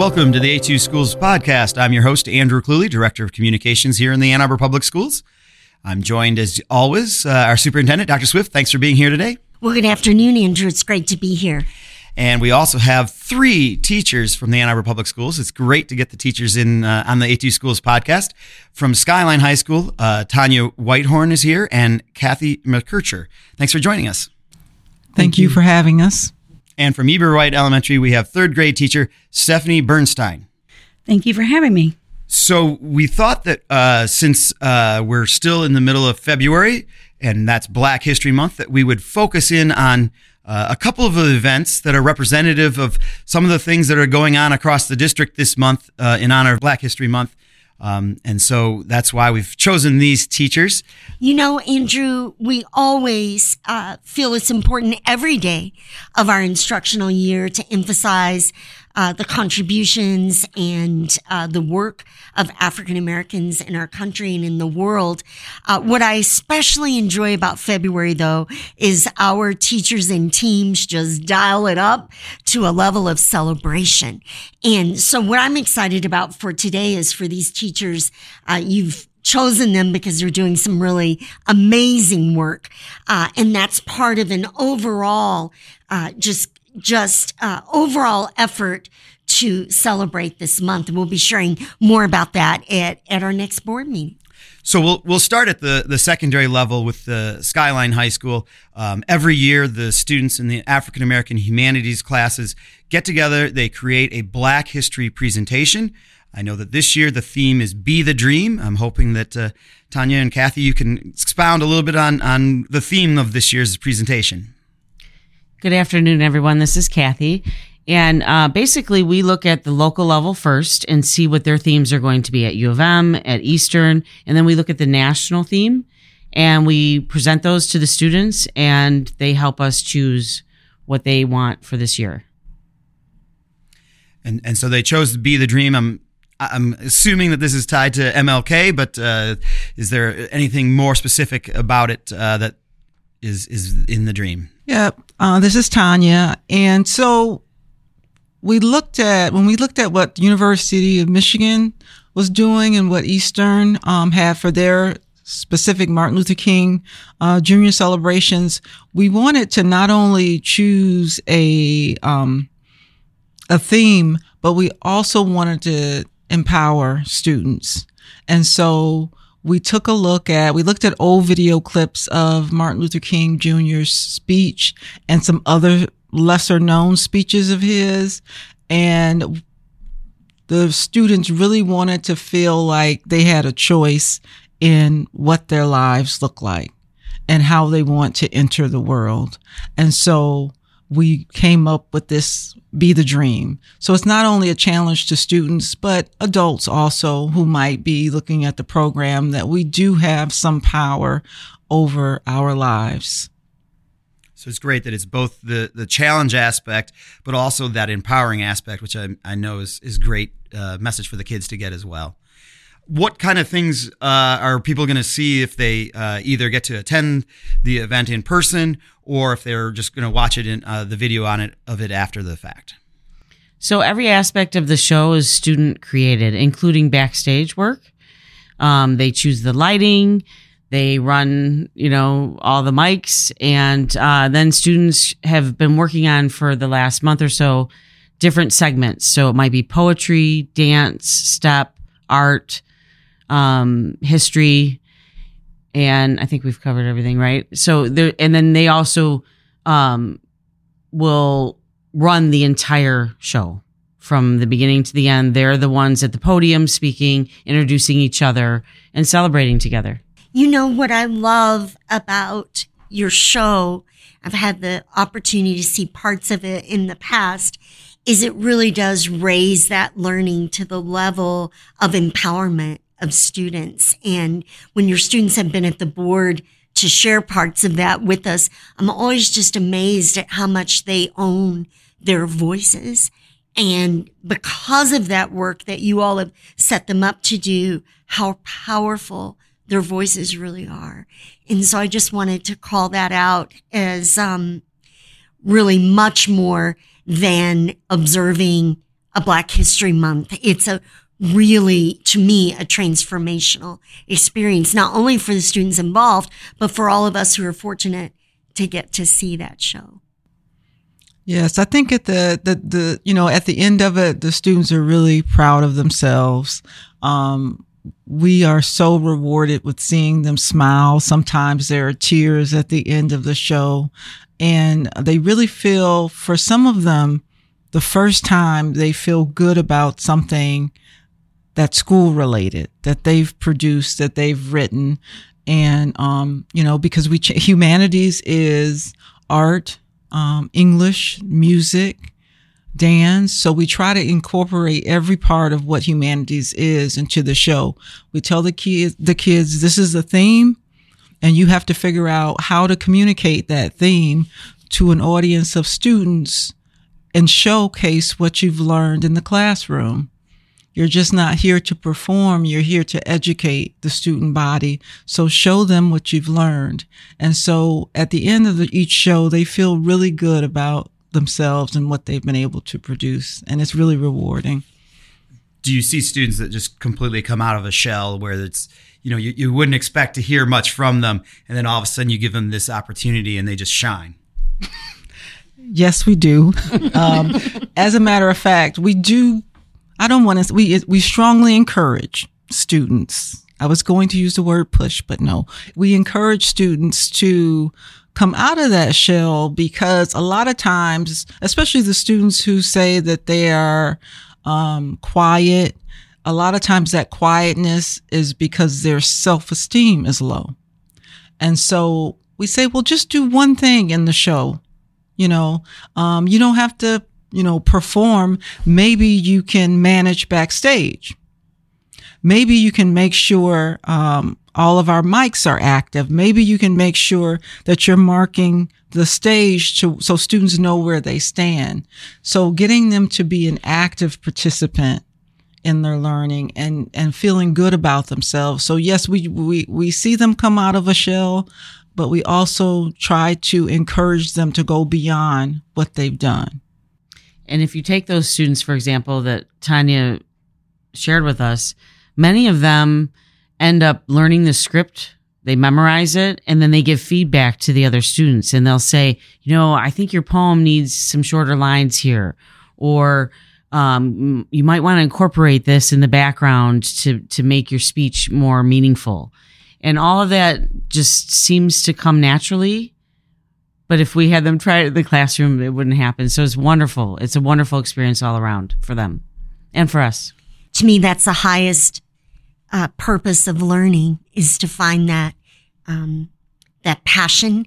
Welcome to the A2 Schools podcast. I'm your host, Andrew Cluley, Director of Communications here in the Ann Arbor Public Schools. I'm joined, as always, uh, our Superintendent, Dr. Swift. Thanks for being here today. Well, good afternoon, Andrew. It's great to be here. And we also have three teachers from the Ann Arbor Public Schools. It's great to get the teachers in uh, on the A2 Schools podcast. From Skyline High School, uh, Tonya Whitehorn is here and Kathy Mackercher. Thanks for joining us. Thank, Thank you for having us. And from Eberwhite Elementary, we have third grade teacher Stephanie Burnstein. Thank you for having me. So we thought that uh, since uh, we're still in the middle of February, and that's Black History Month, that we would focus in on uh, a couple of events that are representative of some of the things that are going on across the district this month uh, in honor of Black History Month. Um, and so that's why we've chosen these teachers. You know, Andrew, we always uh, feel it's important every day of our instructional year to emphasize uh, the contributions and uh, the work of African Americans in our country and in the world. Uh, what I especially enjoy about February, though, is our teachers and teams just dial it up to a level of celebration. And so, what I'm excited about for today is for these teachers, uh, you've chosen them because they're doing some really amazing work. Uh, and that's part of an overall, uh, just just uh, overall effort to celebrate this month. We'll be sharing more about that at, at our next board meeting. So we'll we'll start at the the secondary level with the Skyline High School. Um, every year, the students in the African American Humanities classes get together. They create a Black History presentation. I know that this year the theme is "Be the Dream." I'm hoping that uh, Tonya and Kathy, you can expound a little bit on on the theme of this year's presentation. Good afternoon, everyone. This is Kathy. And uh, basically, we look at the local level first and see what their themes are going to be at U of M, at Eastern, and then we look at the national theme and we present those to the students and they help us choose what they want for this year. And and so they chose to be the dream. I'm I'm assuming that this is tied to MLK, but uh, is there anything more specific about it uh, that is is in the dream? Yeah, uh, this is Tonya, and so we looked at when we looked at what the University of Michigan was doing and what Eastern um, had for their specific Martin Luther King uh, Junior celebrations. We wanted to not only choose a um, a theme, but we also wanted to empower students, and so we took a look at, we looked at old video clips of Martin Luther King Jr.'s speech and some other lesser known speeches of his. And the students really wanted to feel like they had a choice in what their lives look like and how they want to enter the world. And so we came up with this be the dream. So it's not only a challenge to students, but adults also who might be looking at the program that we do have some power over our lives. So it's great that it's both the, the challenge aspect, but also that empowering aspect, which I, I know is, is great uh, message for the kids to get as well what kind of things uh, are people going to see if they uh, either get to attend the event in person or if they're just going to watch it in uh, the video on it of it after the fact? So every aspect of the show is student created, including backstage work. Um, they choose the lighting, they run, you know, all the mics, and uh, then students have been working on for the last month or so different segments. So it might be poetry, dance, step, art um, history, and I think we've covered everything, right? So there, and then they also um, will run the entire show from the beginning to the end. They're the ones at the podium speaking, introducing each other, and celebrating together. You know what I love about your show? I've had the opportunity to see parts of it in the past is it really does raise that learning to the level of empowerment of students. And when your students have been at the board to share parts of that with us, I'm always just amazed at how much they own their voices. And because of that work that you all have set them up to do, how powerful their voices really are. And so I just wanted to call that out as, um, really much more than observing a Black History Month. It's a really, to me, a transformational experience, not only for the students involved, but for all of us who are fortunate to get to see that show. Yes, I think at the, the, the, you know, at the end of it, the students are really proud of themselves. Um, we are so rewarded with seeing them smile. Sometimes there are tears at the end of the show and they really feel for some of them, the first time they feel good about something that's school related that they've produced, that they've written. And, um, you know, because we, ch- humanities is art, um, English, music, dance. So we try to incorporate every part of what humanities is into the show. We tell the kids, the kids, this is the theme and you have to figure out how to communicate that theme to an audience of students and showcase what you've learned in the classroom. You're just not here to perform. You're here to educate the student body. So show them what you've learned. And so at the end of the, each show, they feel really good about themselves and what they've been able to produce. And it's really rewarding. Do you see students that just completely come out of a shell where it's, you know, you, you wouldn't expect to hear much from them. And then all of a sudden you give them this opportunity and they just shine? Yes, we do. Um, as a matter of fact, we do. I don't want to. We we strongly encourage students. I was going to use the word push, but no. We encourage students to come out of that shell because a lot of times, especially the students who say that they are um, quiet, a lot of times that quietness is because their self esteem is low. And so we say, well, just do one thing in the show you know, um, you don't have to, you know, perform. Maybe you can manage backstage. Maybe you can make sure, um, all of our mics are active. Maybe you can make sure that you're marking the stage to, so students know where they stand. So getting them to be an active participant in their learning and, and feeling good about themselves. So yes, we, we, we see them come out of a shell, but we also try to encourage them to go beyond what they've done. And if you take those students, for example, that Tonya shared with us, many of them end up learning the script. They memorize it and then they give feedback to the other students and they'll say, you know, I think your poem needs some shorter lines here. Or, um, you might want to incorporate this in the background to, to make your speech more meaningful. And all of that just seems to come naturally. But if we had them try it in the classroom, it wouldn't happen. So it's wonderful. It's a wonderful experience all around for them and for us. To me, that's the highest uh, purpose of learning is to find that um, that passion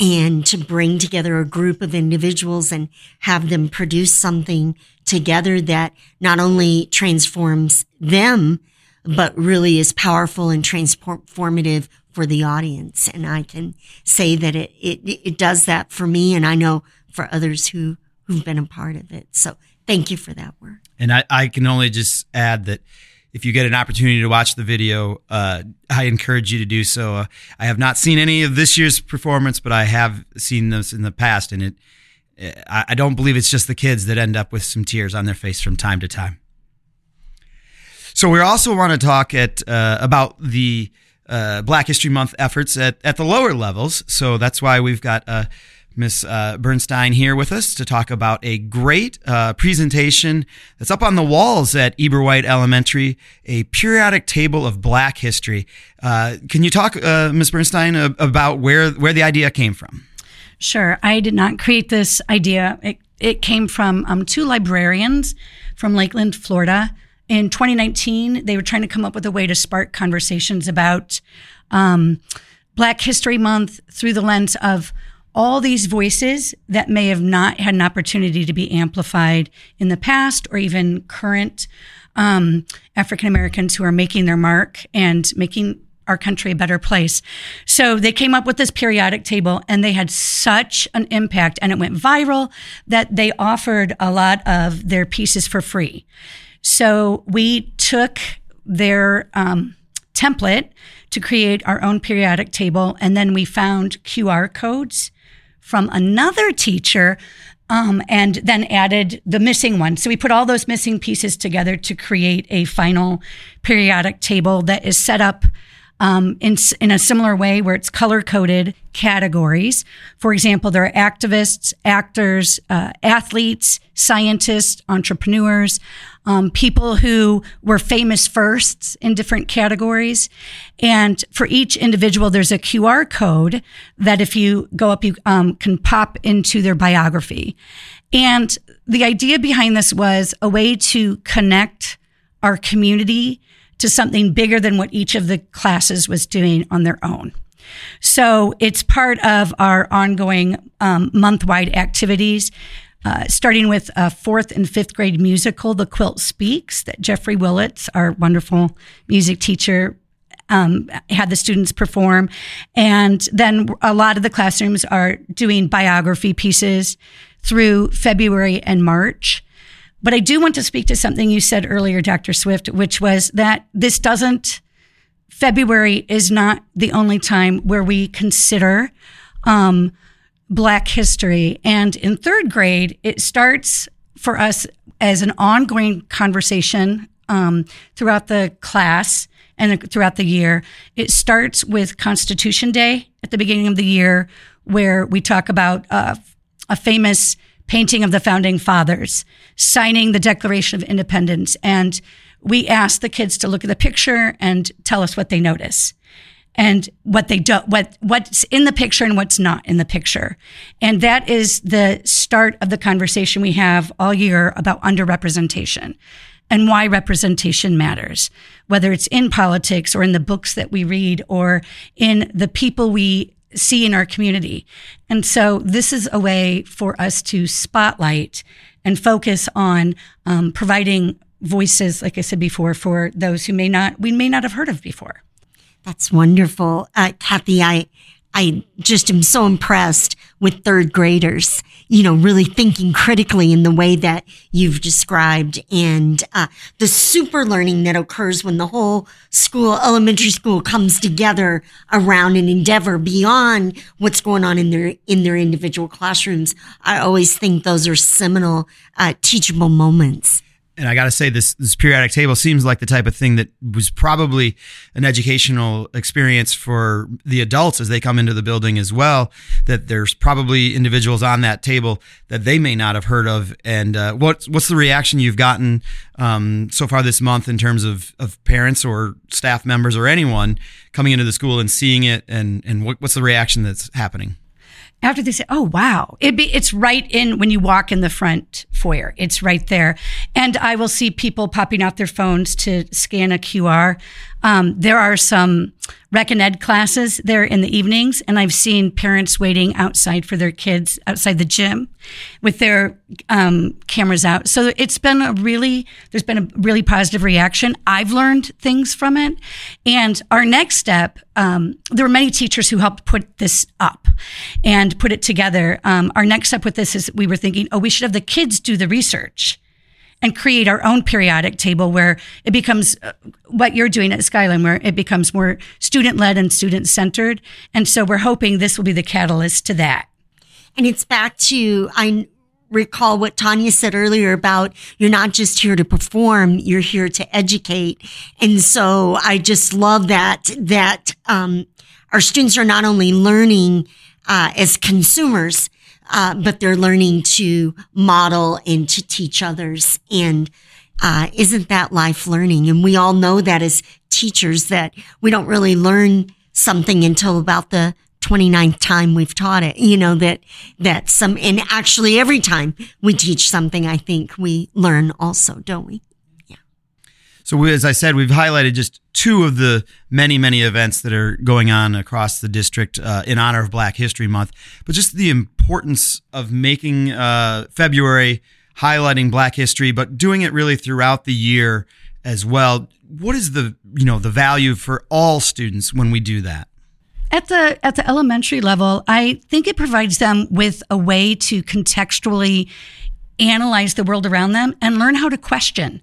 and to bring together a group of individuals and have them produce something together that not only transforms them but really is powerful and transformative for the audience. And I can say that it, it, it does that for me. And I know for others who, who've been a part of it. So thank you for that work. And I, I can only just add that if you get an opportunity to watch the video, uh, I encourage you to do so. Uh, I have not seen any of this year's performance, but I have seen this in the past, and it. I, I don't believe it's just the kids that end up with some tears on their face from time to time. So we also want to talk at uh, about the uh, Black History Month efforts at, at the lower levels. So that's why we've got uh, Miss uh, Burnstein here with us to talk about a great uh, presentation that's up on the walls at Eberwhite Elementary, a periodic table of Black history. Uh, can you talk, Miss Burnstein, about where where the idea came from? Sure. I did not create this idea. It, it came from um, two librarians from Lakeland, Florida in 2019, they were trying to come up with a way to spark conversations about um, Black History Month through the lens of all these voices that may have not had an opportunity to be amplified in the past or even current um, African Americans who are making their mark and making our country a better place. So they came up with this periodic table and they had such an impact and it went viral that they offered a lot of their pieces for free. So we took their um, template to create our own periodic table, and then we found QR codes from another teacher um, and then added the missing one. So we put all those missing pieces together to create a final periodic table that is set up um, in, in a similar way where it's color coded categories. For example, there are activists, actors, uh, athletes, scientists, entrepreneurs, um, people who were famous firsts in different categories. And for each individual, there's a QR code that if you go up, you um, can pop into their biography. And the idea behind this was a way to connect our community to something bigger than what each of the classes was doing on their own. So it's part of our ongoing um, month wide activities. Uh, starting with a fourth and fifth grade musical, The Quilt Speaks, that Jeffrey Willits, our wonderful music teacher, um, had the students perform. And then a lot of the classrooms are doing biography pieces through February and March. But I do want to speak to something you said earlier, Dr. Swift, which was that this doesn't, February is not the only time where we consider um, Black history. And in third grade, it starts for us as an ongoing conversation um, throughout the class and throughout the year. It starts with Constitution Day at the beginning of the year, where we talk about uh, a famous painting of the founding fathers, signing the Declaration of Independence. And we ask the kids to look at the picture and tell us what they notice and what they don't, what, what's in the picture and what's not in the picture. And that is the start of the conversation we have all year about underrepresentation and why representation matters, whether it's in politics or in the books that we read or in the people we see in our community. And so this is a way for us to spotlight and focus on um, providing voices, like I said before, for those who may not, we may not have heard of before. That's wonderful. Uh, Kathy, I, I just am so impressed with third graders, you know, really thinking critically in the way that you've described and uh, the super learning that occurs when the whole school, elementary school comes together around an endeavor beyond what's going on in their, in their individual classrooms. I always think those are seminal, uh, teachable moments and I got to say, this this periodic table seems like the type of thing that was probably an educational experience for the adults as they come into the building as well. That there's probably individuals on that table that they may not have heard of. And uh, what's what's the reaction you've gotten um, so far this month in terms of of parents or staff members or anyone coming into the school and seeing it, and and what, what's the reaction that's happening? After they say, "Oh wow," it be it's right in when you walk in the front foyer. It's right there, and I will see people popping out their phones to scan a QR. Um, there are some rec and ed classes there in the evenings, and I've seen parents waiting outside for their kids outside the gym with their um, cameras out. So it's been a really, there's been a really positive reaction. I've learned things from it. And our next step, um, there were many teachers who helped put this up and put it together. Um, our next step with this is we were thinking, oh, we should have the kids do the research and create our own periodic table where it becomes uh, what you're doing at Skyline, where it becomes more student led and student centered. And so we're hoping this will be the catalyst to that. And it's back to, I recall what Tonya said earlier about you're not just here to perform, you're here to educate. And so I just love that, that, um, our students are not only learning, uh, as consumers, uh, but they're learning to model and to teach others. And uh, isn't that life learning? And we all know that as teachers that we don't really learn something until about the 29th time we've taught it. You know, that, that some, and actually every time we teach something, I think we learn also, don't we? So, we, as I said, we've highlighted just two of the many, many events that are going on across the district uh, in honor of Black History Month, but just the importance of making uh, February highlighting Black history, but doing it really throughout the year as well. What is the you know the value for all students when we do that? At the at the elementary level, I think it provides them with a way to contextually analyze the world around them and learn how to question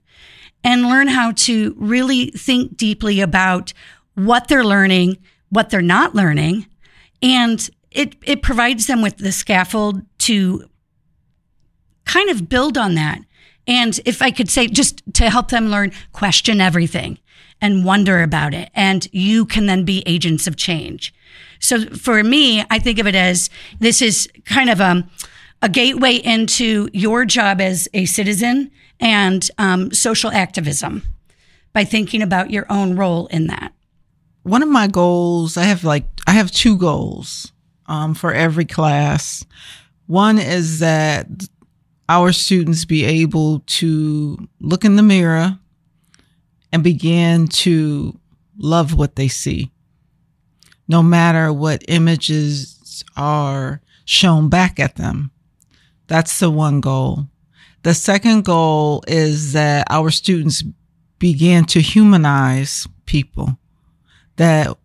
and learn how to really think deeply about what they're learning, what they're not learning. And it, it provides them with the scaffold to kind of build on that. And if I could say, just to help them learn, question everything and wonder about it. And you can then be agents of change. So for me, I think of it as this is kind of a, a gateway into your job as a citizen and um, social activism by thinking about your own role in that. One of my goals, I have like, I have two goals um, for every class. One is that our students be able to look in the mirror and begin to love what they see, no matter what images are shown back at them. That's the one goal. The second goal is that our students begin to humanize people, that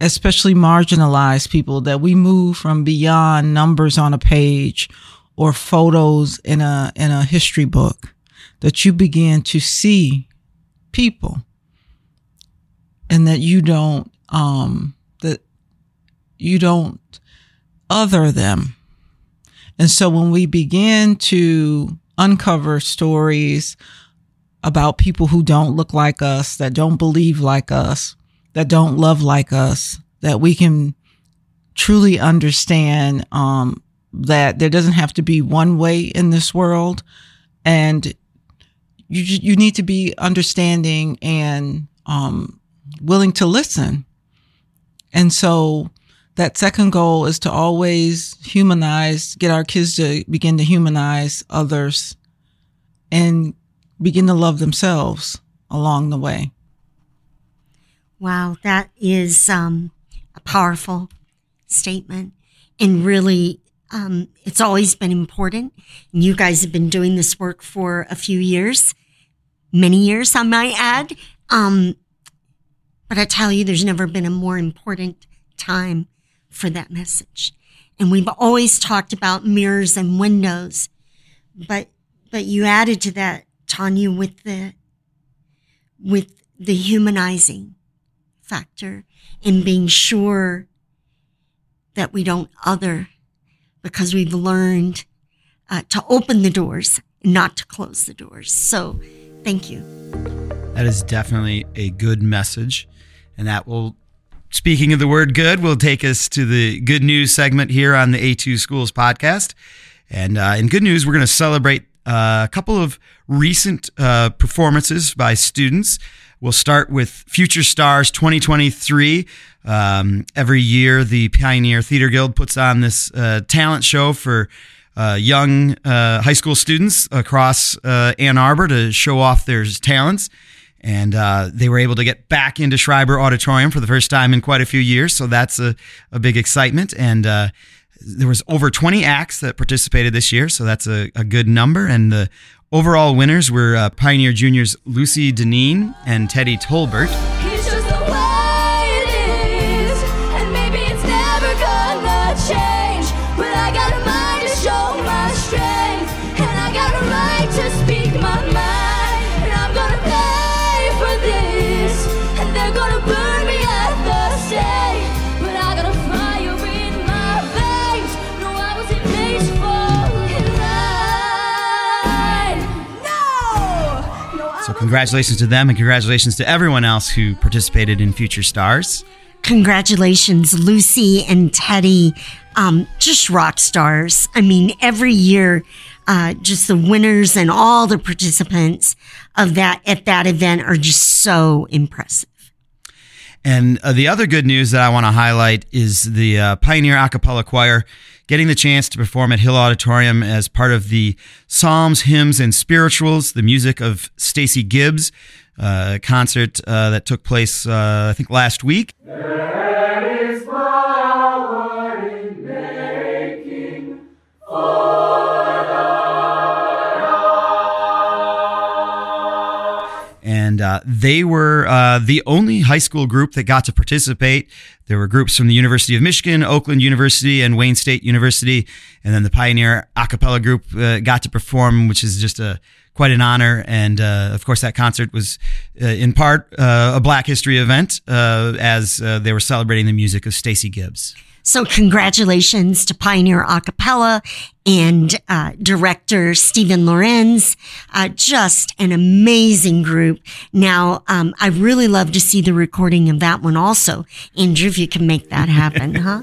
especially marginalized people, that we move from beyond numbers on a page or photos in a in a history book, that you begin to see people and that you don't um that you don't other them. And so when we begin to uncover stories about people who don't look like us, that don't believe like us, that don't love like us, that we can truly understand um, that there doesn't have to be one way in this world, and you you need to be understanding and um, willing to listen. And so that second goal is to always humanize, get our kids to begin to humanize others and begin to love themselves along the way. Wow, that is um, a powerful statement. And really, um, it's always been important. You guys have been doing this work for a few years, many years, I might add. Um, but I tell you, there's never been a more important time for that message. And we've always talked about mirrors and windows, but, but you added to that, Tonya, with the, with the humanizing factor and being sure that we don't other because we've learned uh, to open the doors not to close the doors. So thank you. That is definitely a good message. And that will, speaking of the word good, will take us to the good news segment here on the A2 Schools podcast. And uh, in good news, we're going to celebrate uh, a couple of recent uh, performances by students. We'll start with Future Stars 2023. Um, every year, the Pioneer Theater Guild puts on this uh, talent show for uh, young uh, high school students across Ann Arbor to show off their talents. And uh, they were able to get back into Schreiber Auditorium for the first time in quite a few years. So that's a, a big excitement. And uh, there was over 20 acts that participated this year. So that's a, a good number. And the Overall winners were uh, Pioneer Juniors Lucy Deneen and Teddy Tolbert. Congratulations to them and congratulations to everyone else who participated in Future Stars. Congratulations, Lucy and Teddy. Um, just rock stars. I mean, every year, uh, just the winners and all the participants of that at that event are just so impressive. And uh, the other good news that I want to highlight is the uh, Pioneer A Cappella Choir getting the chance to perform at Hill Auditorium as part of the Psalms, Hymns, and Spirituals, the music of Stacey Gibbs, uh, concert uh, that took place, uh, I think, last week. And uh, they were uh, the only high school group that got to participate. There were groups from the University of Michigan, Oakland University, and Wayne State University, and then the Pioneer a cappella group uh, got to perform, which is just a quite an honor. And uh, of course, that concert was uh, in part uh, a Black History event as they were celebrating the music of Stacey Gibbs. So congratulations to Pioneer A Cappella and uh, director Stephen Lorenz. Uh, just an amazing group. Now, um, I really love to see the recording of that one also. Andrew, if you can make that happen, huh?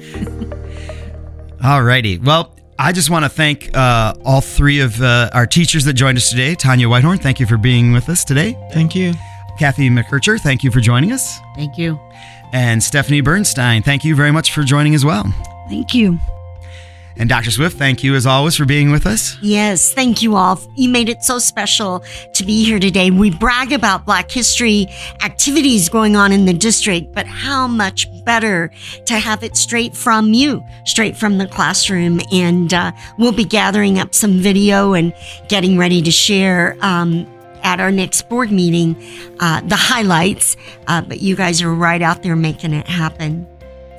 All righty. Well, I just want to thank uh, all three of uh, our teachers that joined us today. Tonya Whitehorn, thank you for being with us today. Thank you. Kathy Mackercher, thank you for joining us. Thank you. And Stephanie Burnstein, thank you very much for joining as well. Thank you. And Dr. Swift, thank you as always for being with us. Yes, thank you all. You made it so special to be here today. We brag about Black History activities going on in the district, but how much better to have it straight from you, straight from the classroom. And uh, we'll be gathering up some video and getting ready to share. Um, at our next board meeting, uh, the highlights, uh, but you guys are right out there making it happen.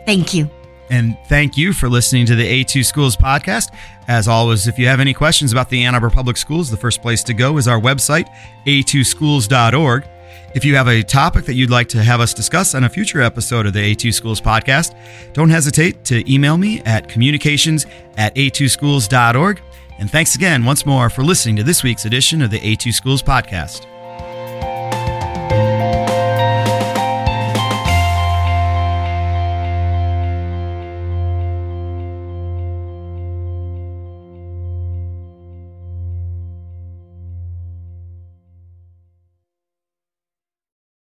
Thank you. And thank you for listening to the A2 Schools podcast. As always, if you have any questions about the Ann Arbor Public Schools, the first place to go is our website, a2schools.org. If you have a topic that you'd like to have us discuss on a future episode of the A2 Schools podcast, don't hesitate to email me at communications at a2schools.org. And thanks again once more for listening to this week's edition of the A2 Schools podcast.